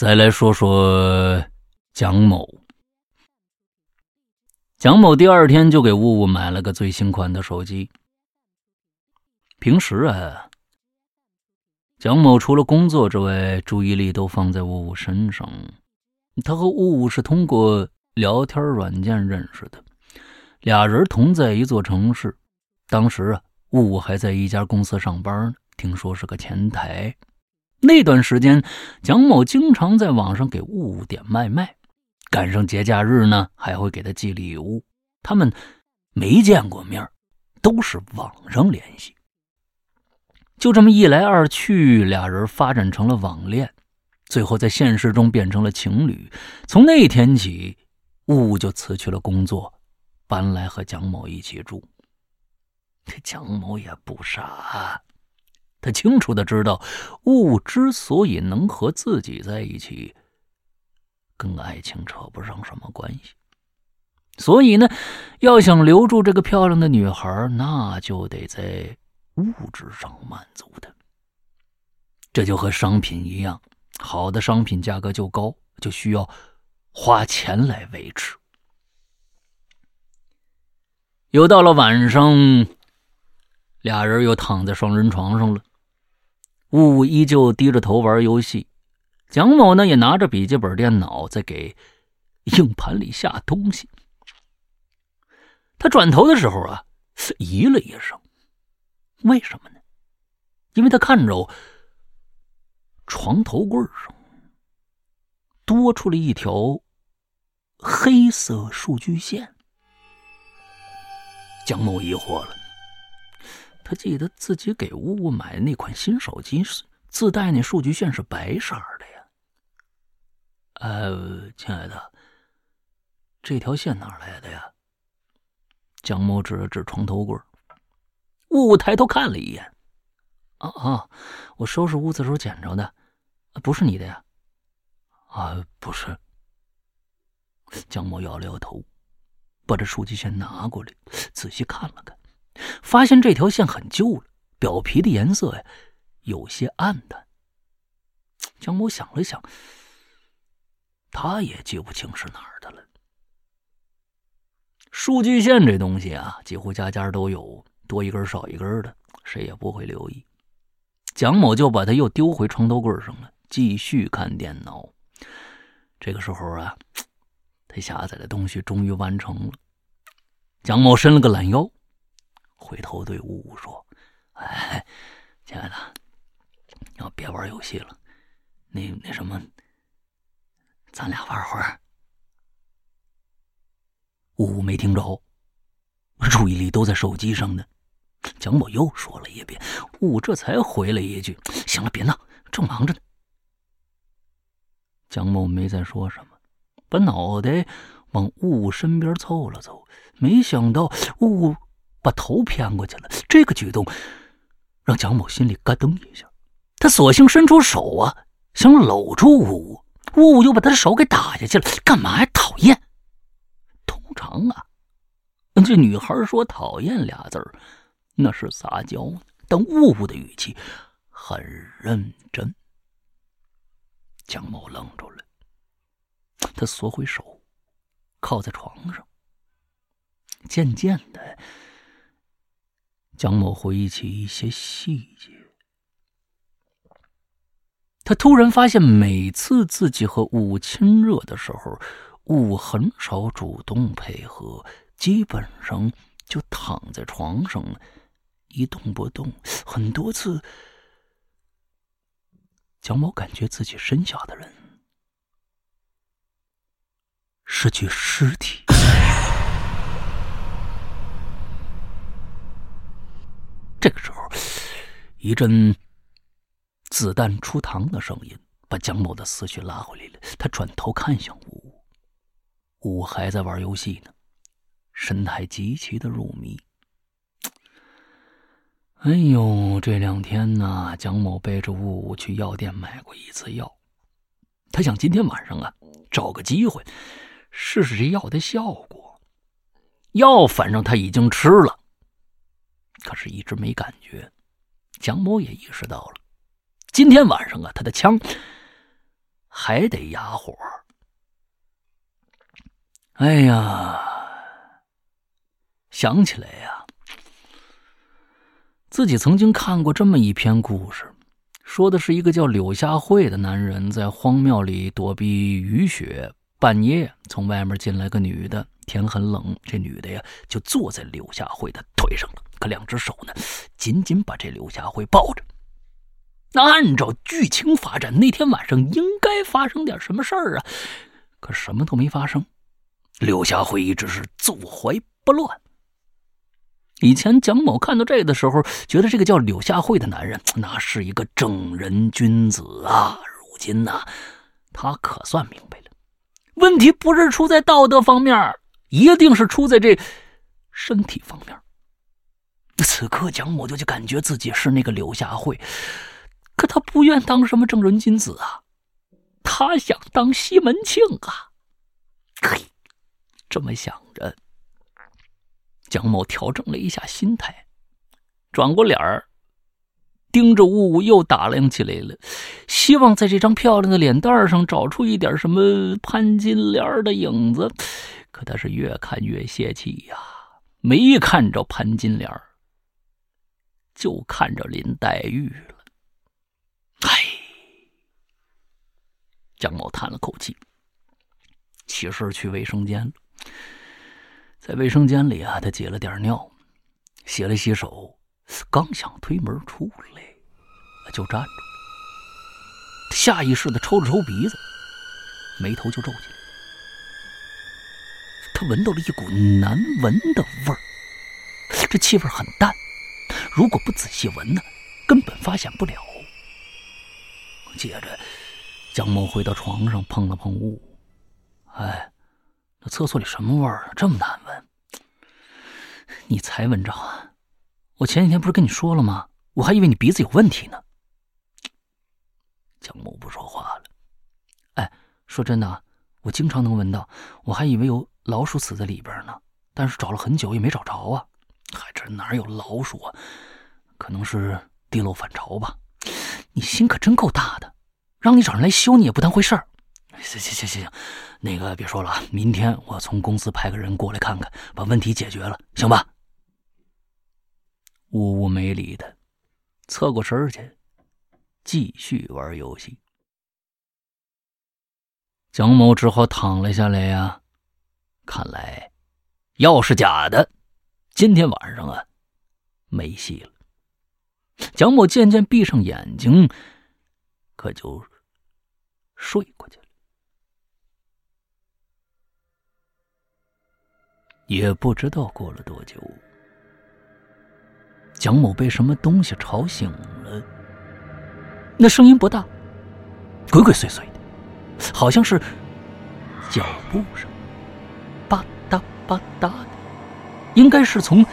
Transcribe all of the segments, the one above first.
再来说说蒋某。蒋某第二天就给雾雾买了个最新款的手机。平时啊，蒋某除了工作之外，注意力都放在雾雾身上。他和雾雾是通过聊天软件认识的，俩人同在一座城市。当时啊，雾雾还在一家公司上班呢，听说是个前台。那段时间，蒋某经常在网上给雾雾点外卖。赶上节假日呢，还会给他寄礼物。他们没见过面，都是网上联系。就这么一来二去，俩人发展成了网恋，最后在现实中变成了情侣。从那天起，雾雾就辞去了工作，搬来和蒋某一起住。这蒋某也不傻，他清楚的知道，雾雾之所以能和自己在一起。跟爱情扯不上什么关系，所以呢，要想留住这个漂亮的女孩，那就得在物质上满足她。这就和商品一样，好的商品价格就高，就需要花钱来维持。又到了晚上，俩人又躺在双人床上了，雾雾依旧低着头玩游戏。蒋某呢，也拿着笔记本电脑在给硬盘里下东西。他转头的时候啊，咦了一声，为什么呢？因为他看着床头柜上多出了一条黑色数据线。蒋某疑惑了，他记得自己给呜呜买的那款新手机是自带那数据线是白色的呀。呃，亲爱的，这条线哪来的呀？江某指了指床头柜，呜呜抬头看了一眼，啊啊，我收拾屋子时候捡着的，不是你的呀？啊，不是。江某摇了摇头，把这数据线拿过来，仔细看了看，发现这条线很旧了，表皮的颜色呀有些暗淡。蒋某想了想。他也记不清是哪儿的了。数据线这东西啊，几乎家家都有，多一根少一根的，谁也不会留意。蒋某就把它又丢回床头柜上了，继续看电脑。这个时候啊，他下载的东西终于完成了。蒋某伸了个懒腰，回头对呜呜说：“哎，亲爱的，要别玩游戏了，那那什么。”咱俩玩会儿。呜呜没听着，注意力都在手机上呢。蒋某又说了一遍，呜呜这才回了一句：“行了，别闹，正忙着呢。”蒋某没再说什么，把脑袋往呜呜身边凑了凑。没想到呜呜把头偏过去了，这个举动让蒋某心里咯噔一下。他索性伸出手啊，想搂住呜呜。呜呜，又把他的手给打下去了，干嘛呀？讨厌！通常啊，这女孩说“讨厌”俩字儿，那是撒娇但呜呜的语气很认真。蒋某愣住了，他缩回手，靠在床上。渐渐的，蒋某回忆起一些细节。他突然发现，每次自己和雾亲热的时候，雾很少主动配合，基本上就躺在床上一动不动。很多次，蒋某感觉自己身下的人是具尸体。这个时候，一阵。子弹出膛的声音把蒋某的思绪拉回来了。他转头看向吴吴，吴还在玩游戏呢，神态极其的入迷。哎呦，这两天呢，蒋某背着吴吴去药店买过一次药，他想今天晚上啊，找个机会试试这药的效果。药反正他已经吃了，可是一直没感觉。蒋某也意识到了。今天晚上啊，他的枪还得哑火。哎呀，想起来呀，自己曾经看过这么一篇故事，说的是一个叫柳下惠的男人在荒庙里躲避雨雪，半夜从外面进来个女的，天很冷，这女的呀就坐在柳下惠的腿上了，可两只手呢紧紧把这柳下惠抱着。那按照剧情发展，那天晚上应该发生点什么事儿啊？可什么都没发生。柳下惠一直是坐怀不乱。以前蒋某看到这个的时候，觉得这个叫柳下惠的男人那是一个正人君子啊。如今呢，他可算明白了，问题不是出在道德方面，一定是出在这身体方面。此刻，蒋某就就感觉自己是那个柳下惠。可他不愿当什么正人君子啊，他想当西门庆啊！嘿，这么想着，蒋某调整了一下心态，转过脸儿，盯着雾雾又打量起来了，希望在这张漂亮的脸蛋上找出一点什么潘金莲的影子。可他是越看越泄气呀，没看着潘金莲，就看着林黛玉了。唉，蒋某叹了口气，起身去卫生间了。在卫生间里啊，他解了点尿，洗了洗手，刚想推门出来，就站住，下意识的抽了抽鼻子，眉头就皱起来。他闻到了一股难闻的味儿，这气味很淡，如果不仔细闻呢，根本发现不了。接着，江某回到床上，碰了碰雾。哎，那厕所里什么味儿？这么难闻？你才闻着啊！我前几天不是跟你说了吗？我还以为你鼻子有问题呢。江某不说话了。哎，说真的，我经常能闻到，我还以为有老鼠死在里边呢。但是找了很久也没找着啊。嗨，这哪有老鼠啊？可能是地漏反潮吧。你心可真够大的，让你找人来修你也不当回事儿。行行行行行，那个别说了，明天我从公司派个人过来看看，把问题解决了，行吧？呜呜没理他，侧过身去，继续玩游戏。蒋某只好躺了下来呀。看来，药是假的，今天晚上啊，没戏了。蒋某渐渐闭上眼睛，可就睡过去了。也不知道过了多久，蒋某被什么东西吵醒了。那声音不大，鬼鬼祟祟的，好像是脚步声，吧嗒吧嗒的，应该是从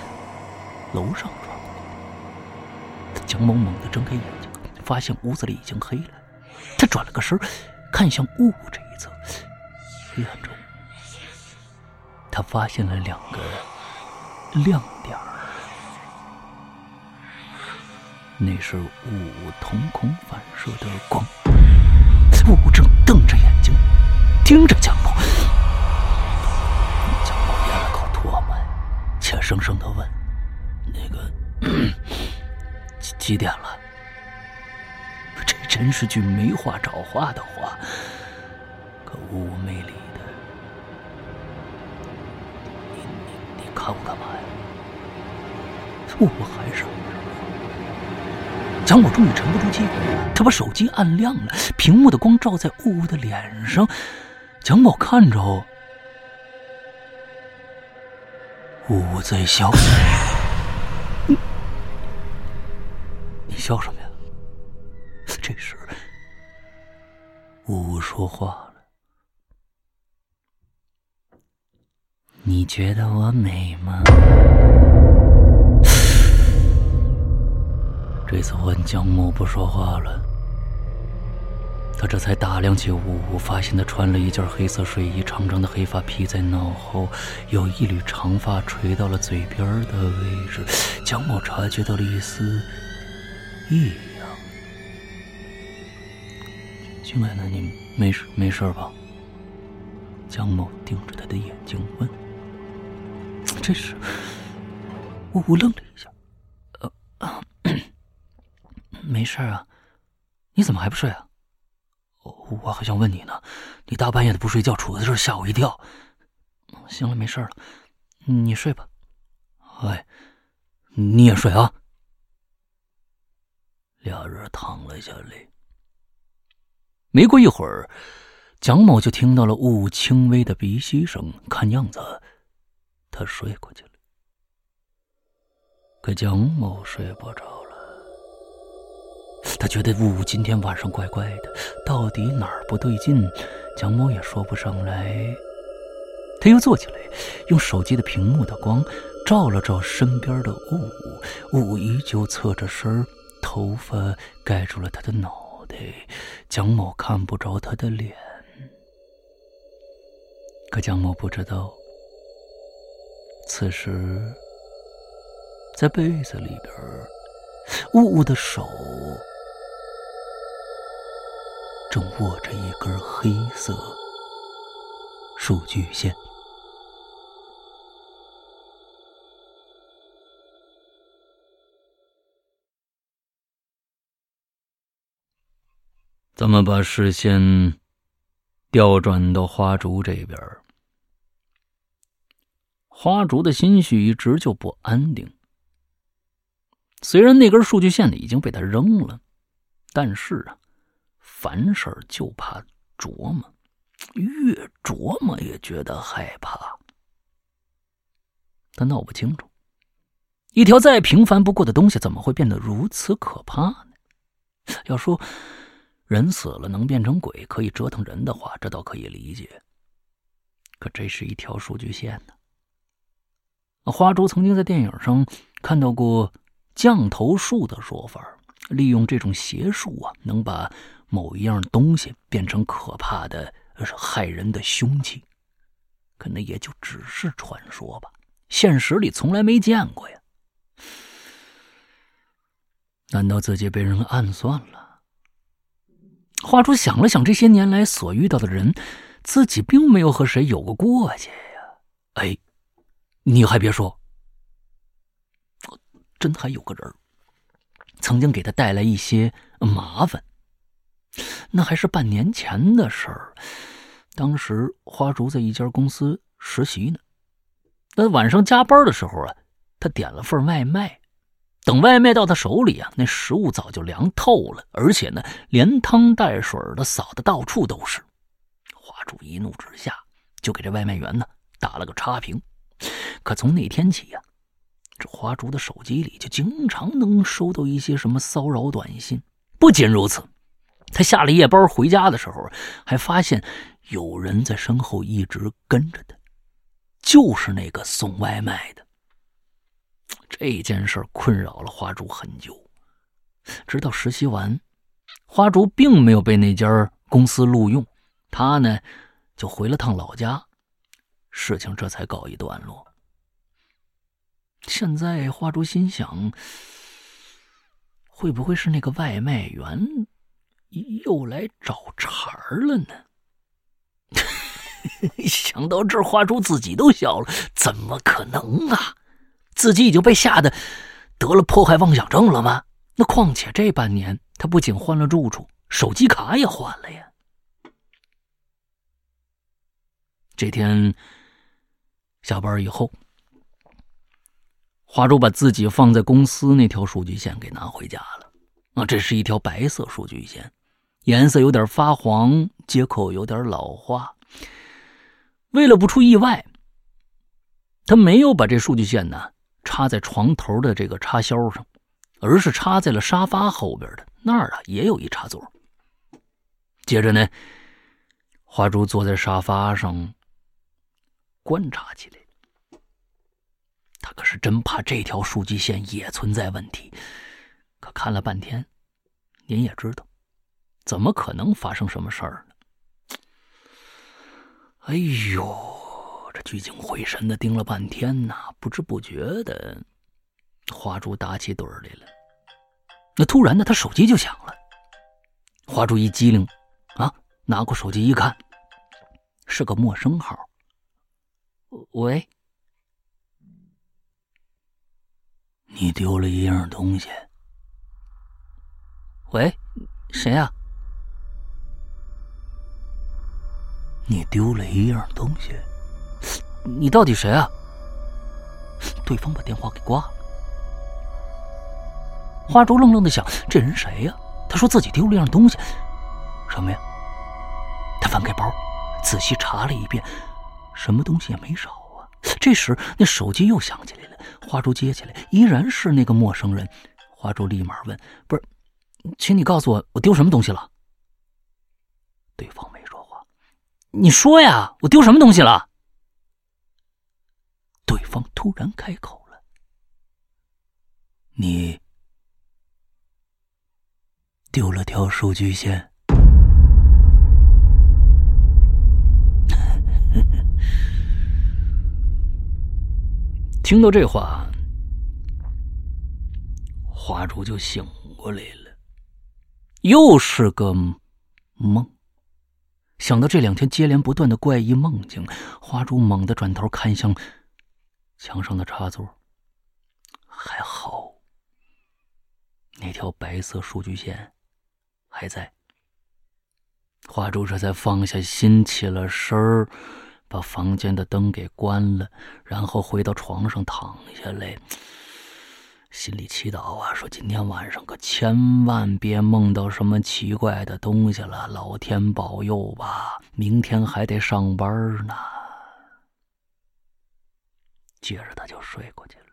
楼上传的。蒋某猛地睁开眼睛，发现屋子里已经黑了。他转了个身，看向雾这一侧，黑暗中，他发现了两个亮点那是雾瞳孔反射的光。雾正瞪着眼睛盯着蒋某。蒋怯生生的问：“那个？”几几点了？这真是句没话找话的话。可呜呜没理他。你你你看我干嘛呀？呜呜还是蒋某终于沉不住气，他把手机按亮了，屏幕的光照在呜呜的脸上。蒋某看着呜呜在笑。你笑什么呀？这时，呜呜说话了：“你觉得我美吗？”这次换江木不说话了，他这才打量起五五，发现他穿了一件黑色睡衣，长长的黑发披在脑后，有一缕长发垂到了嘴边的位置。江某察觉到了一丝。异样，进来了，你没事，没事吧？江某盯着他的眼睛问。这时，五五愣了一下，呃，没事啊，你怎么还不睡啊？我还想问你呢，你大半夜的不睡觉，杵在这吓我一跳。行了，没事了，你睡吧。哎，你也睡啊。俩人躺了下来。没过一会儿，蒋某就听到了雾轻微的鼻息声，看样子他睡过去了。可蒋某睡不着，他觉得雾雾今天晚上怪怪的，到底哪儿不对劲？蒋某也说不上来。他又坐起来，用手机的屏幕的光照了照身边的雾雾，依旧侧着身，头发盖住了他的脑。袋，蒋某看不着他的脸，可蒋某不知道，此时在被子里边，雾雾的手正握着一根黑色数据线。咱们把视线调转到花烛这边。花烛的心绪一直就不安定。虽然那根数据线呢已经被他扔了，但是啊，凡事就怕琢磨，越琢磨越觉得害怕。他闹不清楚，一条再平凡不过的东西，怎么会变得如此可怕呢？要说。人死了能变成鬼，可以折腾人的话，这倒可以理解。可这是一条数据线呢。花竹曾经在电影上看到过降头术的说法，利用这种邪术啊，能把某一样东西变成可怕的、害人的凶器。可那也就只是传说吧，现实里从来没见过呀。难道自己被人暗算了？花竹想了想，这些年来所遇到的人，自己并没有和谁有过过节呀。哎，你还别说，真还有个人，曾经给他带来一些麻烦。那还是半年前的事儿。当时花竹在一家公司实习呢，那晚上加班的时候啊，他点了份外卖。等外卖到他手里啊，那食物早就凉透了，而且呢，连汤带水的扫的到处都是。花竹一怒之下，就给这外卖员呢打了个差评。可从那天起呀，这花竹的手机里就经常能收到一些什么骚扰短信。不仅如此，他下了夜班回家的时候，还发现有人在身后一直跟着他，就是那个送外卖的。这件事困扰了花竹很久，直到实习完，花竹并没有被那家公司录用，他呢就回了趟老家，事情这才告一段落。现在花竹心想，会不会是那个外卖员又来找茬了呢？想到这儿，花竹自己都笑了，怎么可能啊？自己已经被吓得得了迫害妄想症了吗？那况且这半年，他不仅换了住处，手机卡也换了呀。这天下班以后，花珠把自己放在公司那条数据线给拿回家了。啊，这是一条白色数据线，颜色有点发黄，接口有点老化。为了不出意外，他没有把这数据线呢。插在床头的这个插销上，而是插在了沙发后边的那儿啊，也有一插座。接着呢，花珠坐在沙发上观察起来。他可是真怕这条数据线也存在问题。可看了半天，您也知道，怎么可能发生什么事儿呢？哎呦！这聚精会神的盯了半天呐，不知不觉的，花竹打起盹儿来了。那突然呢，他手机就响了。花竹一激灵，啊，拿过手机一看，是个陌生号。喂，你丢了一样东西。喂，谁呀？你丢了一样东西。你到底谁啊？对方把电话给挂了。花竹愣愣的想：这人谁呀？他说自己丢了一样东西，什么呀？他翻开包，仔细查了一遍，什么东西也没少。这时，那手机又响起来了。花珠接起来，依然是那个陌生人。花珠立马问：“不是，请你告诉我，我丢什么东西了？”对方没说话。你说呀，我丢什么东西了？对方突然开口了：“你丢了条数据线。”听到这话，花竹就醒过来了，又是个梦。想到这两天接连不断的怪异梦境，花竹猛地转头看向。墙上的插座还好，那条白色数据线还在。花竹这才放下心，起了身儿，把房间的灯给关了，然后回到床上躺下来，心里祈祷啊，说今天晚上可千万别梦到什么奇怪的东西了，老天保佑吧，明天还得上班呢。接着他就睡过去了。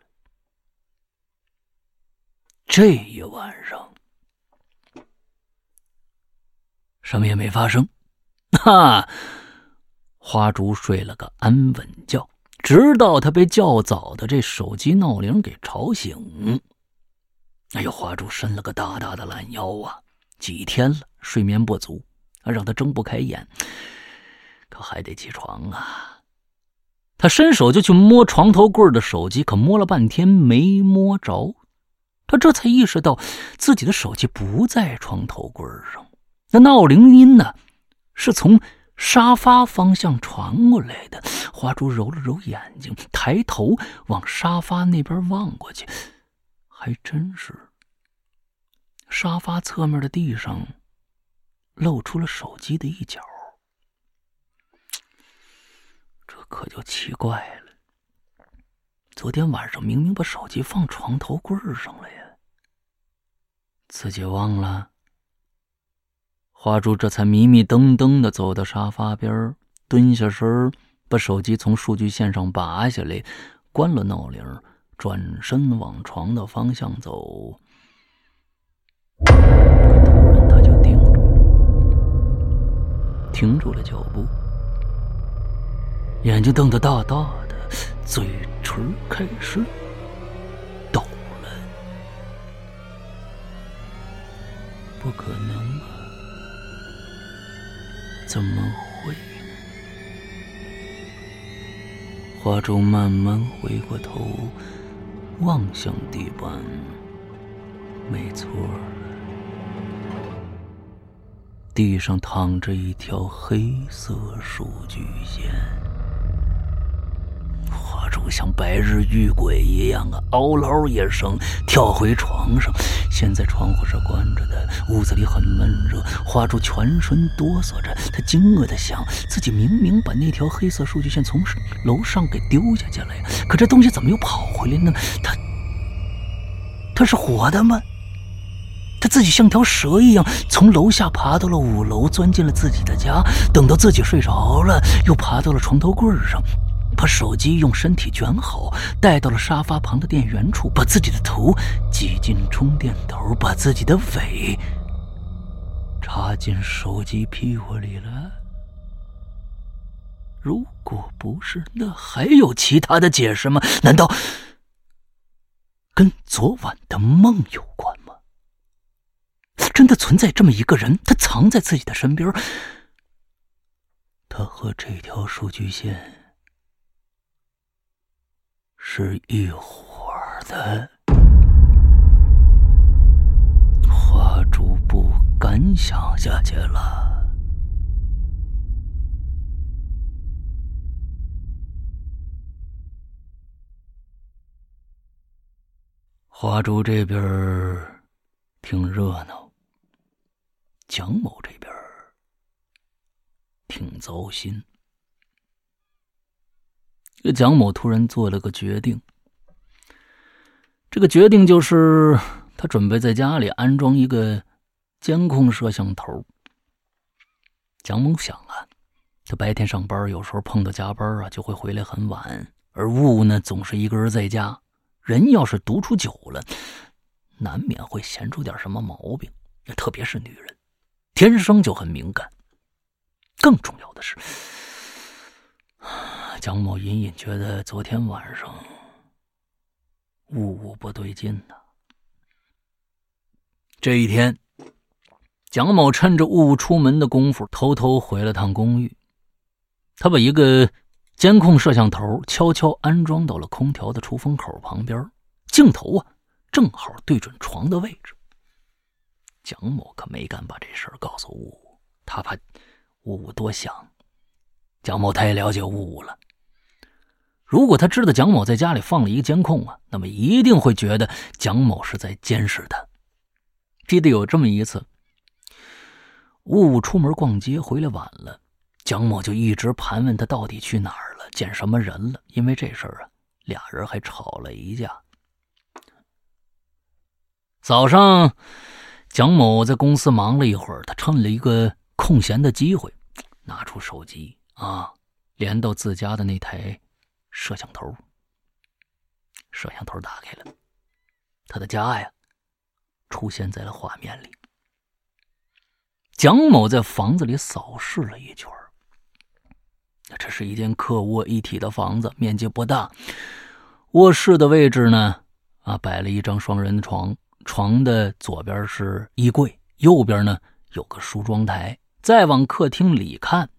这一晚上什么也没发生，哈，花烛睡了个安稳觉，直到他被较早的这手机闹铃给吵醒。哎呦，花烛伸了个大大的懒腰啊！几天了，睡眠不足，让他睁不开眼，可还得起床啊。他伸手就去摸床头柜的手机，可摸了半天没摸着。他这才意识到自己的手机不在床头柜上。那闹铃音呢，是从沙发方向传过来的。花珠揉了揉眼睛，抬头往沙发那边望过去，还真是。沙发侧面的地上露出了手机的一角。这可就奇怪了，昨天晚上明明把手机放床头柜上了呀，自己忘了。花珠这才迷迷瞪瞪的走到沙发边，蹲下身把手机从数据线上拔下来，关了闹铃，转身往床的方向走。可突然他就定住了，停住了脚步。眼睛瞪得大大的，嘴唇开始抖了。不可能啊！怎么会？花中慢慢回过头，望向地板。没错，地上躺着一条黑色数据线。就像白日遇鬼一样啊！嗷嗷一声，跳回床上。现在窗户是关着的，屋子里很闷热。花柱全身哆嗦着，他惊愕的想：自己明明把那条黑色数据线从楼上给丢下去了呀，可这东西怎么又跑回来呢？他，他是活的吗？他自己像条蛇一样从楼下爬到了五楼，钻进了自己的家。等到自己睡着了，又爬到了床头柜上。把手机用身体卷好，带到了沙发旁的电源处，把自己的头挤进充电头，把自己的尾插进手机屁股里了。如果不是，那还有其他的解释吗？难道跟昨晚的梦有关吗？真的存在这么一个人，他藏在自己的身边，他和这条数据线。是一伙的。花烛不敢想下去了。花烛这边儿挺热闹，蒋某这边儿挺糟心。这蒋某突然做了个决定，这个决定就是他准备在家里安装一个监控摄像头。蒋某想啊，他白天上班，有时候碰到加班啊，就会回来很晚，而雾呢总是一个人在家。人要是独处久了，难免会闲出点什么毛病，特别是女人，天生就很敏感。更重要的是，蒋某隐隐觉得昨天晚上雾雾不对劲呢。这一天，蒋某趁着雾雾出门的功夫，偷偷回了趟公寓。他把一个。监控摄像头悄悄安装到了空调的出风口旁边，镜头啊，正好对准床的位置。蒋某可没敢把这事儿告诉雾雾，他怕雾雾多想。蒋某太了解雾雾了，如果他知道蒋某在家里放了一个监控啊，那么一定会觉得蒋某是在监视他。记得有这么一次，雾雾出门逛街回来晚了。蒋某就一直盘问他到底去哪儿了，见什么人了。因为这事儿啊，俩人还吵了一架。早上，蒋某在公司忙了一会儿，他趁了一个空闲的机会，拿出手机啊，连到自家的那台摄像头。摄像头打开了，他的家呀，出现在了画面里。蒋某在房子里扫视了一圈。这是一间客卧一体的房子，面积不大。卧室的位置呢，啊，摆了一张双人床，床的左边是衣柜，右边呢有个梳妆台。再往客厅里看，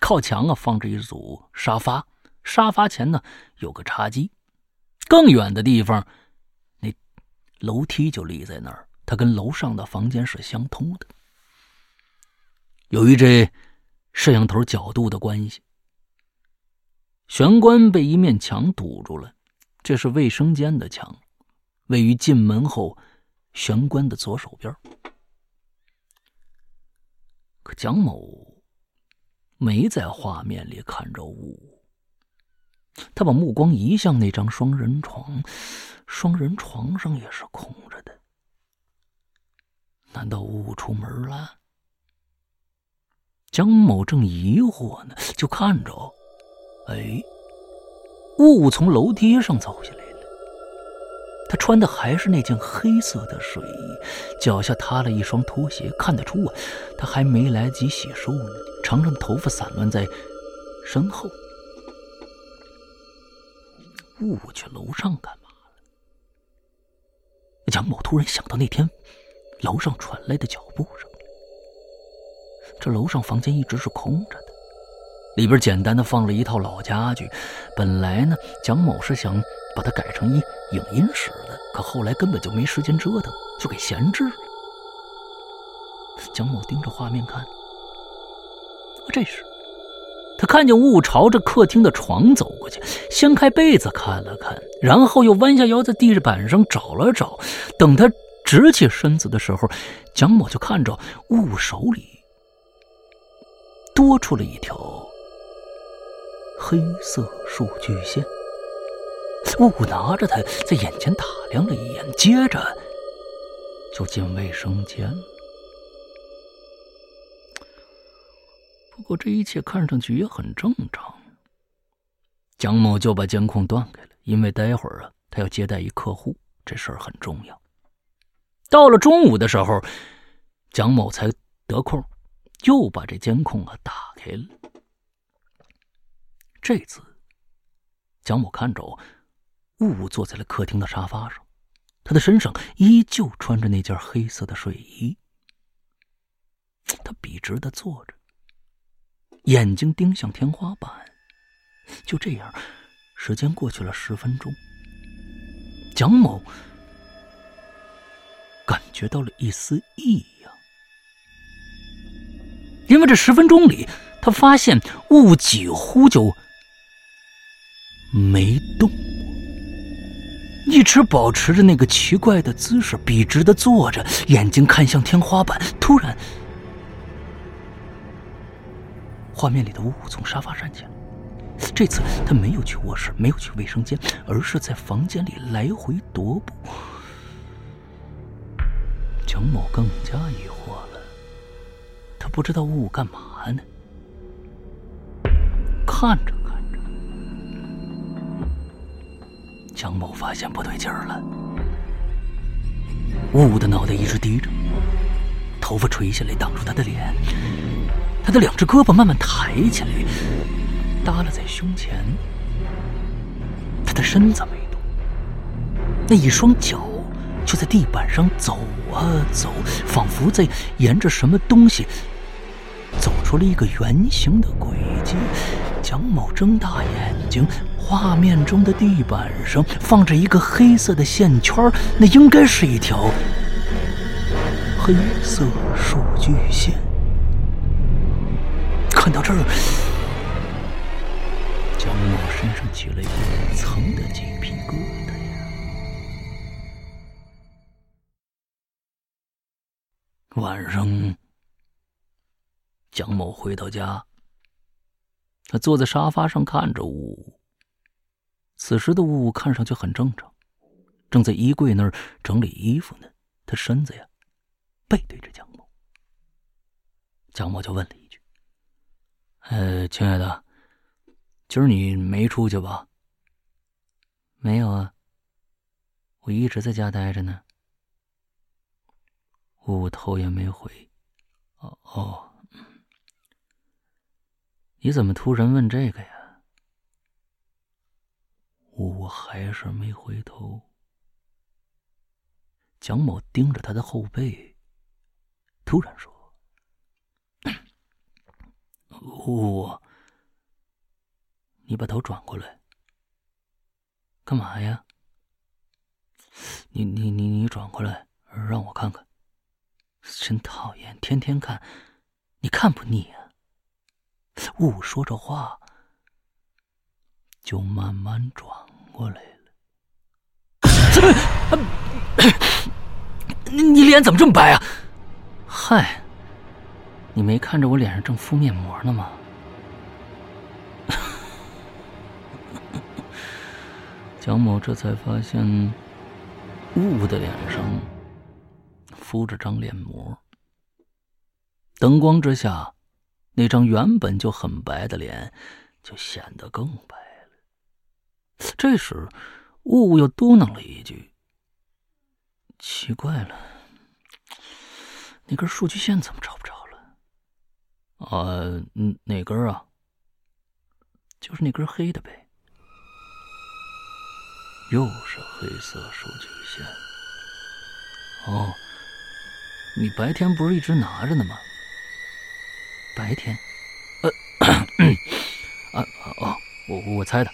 靠墙啊放着一组沙发，沙发前呢有个茶几。更远的地方，那楼梯就立在那儿，它跟楼上的房间是相通的。由于这摄像头角度的关系。玄关被一面墙堵住了，这是卫生间的墙，位于进门后玄关的左手边。可蒋某没在画面里看着雾，他把目光移向那张双人床，双人床上也是空着的。难道雾出门了？江某正疑惑呢，就看着。哎，雾雾从楼梯上走下来了。他穿的还是那件黑色的睡衣，脚下踏了一双拖鞋。看得出啊，他还没来得及洗漱呢。长长的头发散乱在身后。雾雾去楼上干嘛了？蒋某突然想到那天楼上传来的脚步声。这楼上房间一直是空着的。里边简单的放了一套老家具，本来呢，蒋某是想把它改成一影音室的，可后来根本就没时间折腾，就给闲置了。蒋某盯着画面看，这时他看见雾朝着客厅的床走过去，掀开被子看了看，然后又弯下腰在地板上找了找。等他直起身子的时候，蒋某就看着雾手里多出了一条。黑色数据线，雾拿着它在眼前打量了一眼，接着就进卫生间了。不过这一切看上去也很正常。蒋某就把监控断开了，因为待会儿啊，他要接待一客户，这事儿很重要。到了中午的时候，蒋某才得空，又把这监控啊打开了。这次，蒋某看着雾雾坐在了客厅的沙发上，他的身上依旧穿着那件黑色的睡衣。他笔直的坐着，眼睛盯向天花板。就这样，时间过去了十分钟，蒋某感觉到了一丝异样，因为这十分钟里，他发现雾几乎就。没动过，一直保持着那个奇怪的姿势，笔直的坐着，眼睛看向天花板。突然，画面里的呜呜从沙发站起来。这次他没有去卧室，没有去卫生间，而是在房间里来回踱步。蒋某更加疑惑了，他不知道呜呜干嘛呢？看着看着，蒋某发现不对劲儿了。呜呜的脑袋一直低着，头发垂下来挡住他的脸，他的两只胳膊慢慢抬起来。耷拉在胸前，他的身子没动，那一双脚就在地板上走啊走，仿佛在沿着什么东西走出了一个圆形的轨迹。蒋某睁大眼睛，画面中的地板上放着一个黑色的线圈，那应该是一条黑色数据线。看到这儿。蒋某身上起了一层的鸡皮疙瘩呀！晚上，蒋某回到家，他坐在沙发上看着雾。此时的雾看上去很正常，正在衣柜那儿整理衣服呢。他身子呀，背对着蒋某。蒋某就问了一句：“呃，亲爱的。”今儿你没出去吧？没有啊，我一直在家待着呢。我头也没回。哦哦，你怎么突然问这个呀？我还是没回头。蒋某盯着他的后背，突然说：“我。”你把头转过来，干嘛呀？你你你你转过来，让我看看。真讨厌，天天看，你看不腻啊？雾说着话，就慢慢转过来了。你你脸怎么这么白啊？嗨，你没看着我脸上正敷面膜呢吗？蒋某这才发现，雾的脸上敷着张脸膜。灯光之下，那张原本就很白的脸就显得更白了。这时，雾雾又嘟囔了一句：“奇怪了，那根数据线怎么找不着？”“啊，嗯，哪根啊？就是那根黑的呗。”又是黑色数据线。哦，你白天不是一直拿着呢吗？白天，呃，啊哦，我我猜的。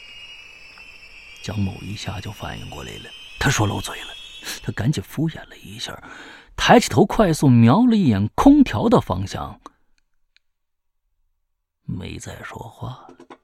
蒋某一下就反应过来了，他说漏嘴了，他赶紧敷衍了一下，抬起头快速瞄了一眼空调的方向，没再说话了。